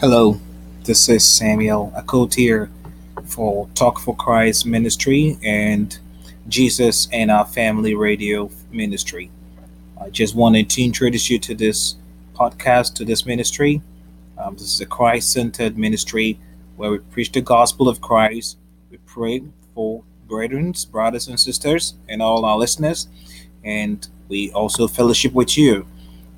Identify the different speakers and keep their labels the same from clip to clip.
Speaker 1: Hello, this is Samuel Akotier for Talk for Christ Ministry and Jesus and Our Family Radio Ministry. I just wanted to introduce you to this podcast, to this ministry. Um, this is a Christ centered ministry where we preach the gospel of Christ. We pray for brethren, brothers, and sisters, and all our listeners. And we also fellowship with you.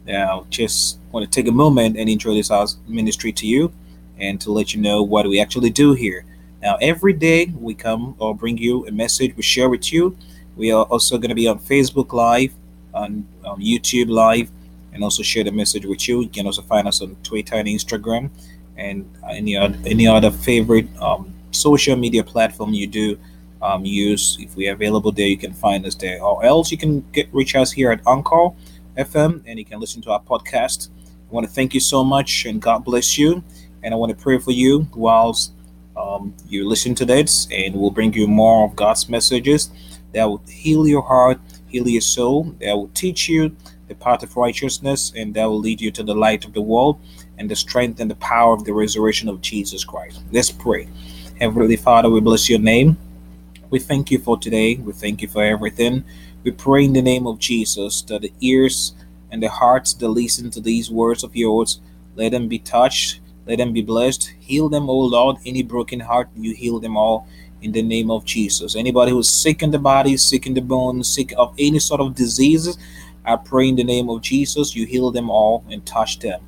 Speaker 1: Now, just want to take a moment and introduce our ministry to you and to let you know what we actually do here. Now, every day we come or bring you a message we share with you. We are also going to be on Facebook Live, on, on YouTube Live, and also share the message with you. You can also find us on Twitter and Instagram and any other, any other favorite um, social media platform you do um, use. If we're available there, you can find us there. Or else you can get reach us here at Anchor FM and you can listen to our podcast. I want to thank you so much and God bless you. And I want to pray for you whilst um, you listen to this, and we'll bring you more of God's messages that will heal your heart, heal your soul, that will teach you the path of righteousness, and that will lead you to the light of the world and the strength and the power of the resurrection of Jesus Christ. Let's pray. Heavenly Father, we bless your name. We thank you for today. We thank you for everything. We pray in the name of Jesus that the ears and the hearts that listen to these words of yours, let them be touched, let them be blessed. Heal them, O Lord. Any broken heart, you heal them all in the name of Jesus. Anybody who's sick in the body, sick in the bones, sick of any sort of diseases, I pray in the name of Jesus, you heal them all and touch them.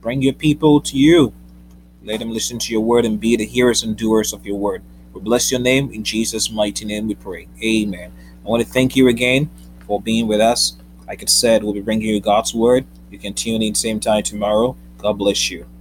Speaker 1: Bring your people to you. Let them listen to your word and be the hearers and doers of your word. We bless your name. In Jesus' mighty name we pray. Amen. I want to thank you again for being with us. Like I said, we'll be bringing you God's word. You can tune in same time tomorrow. God bless you.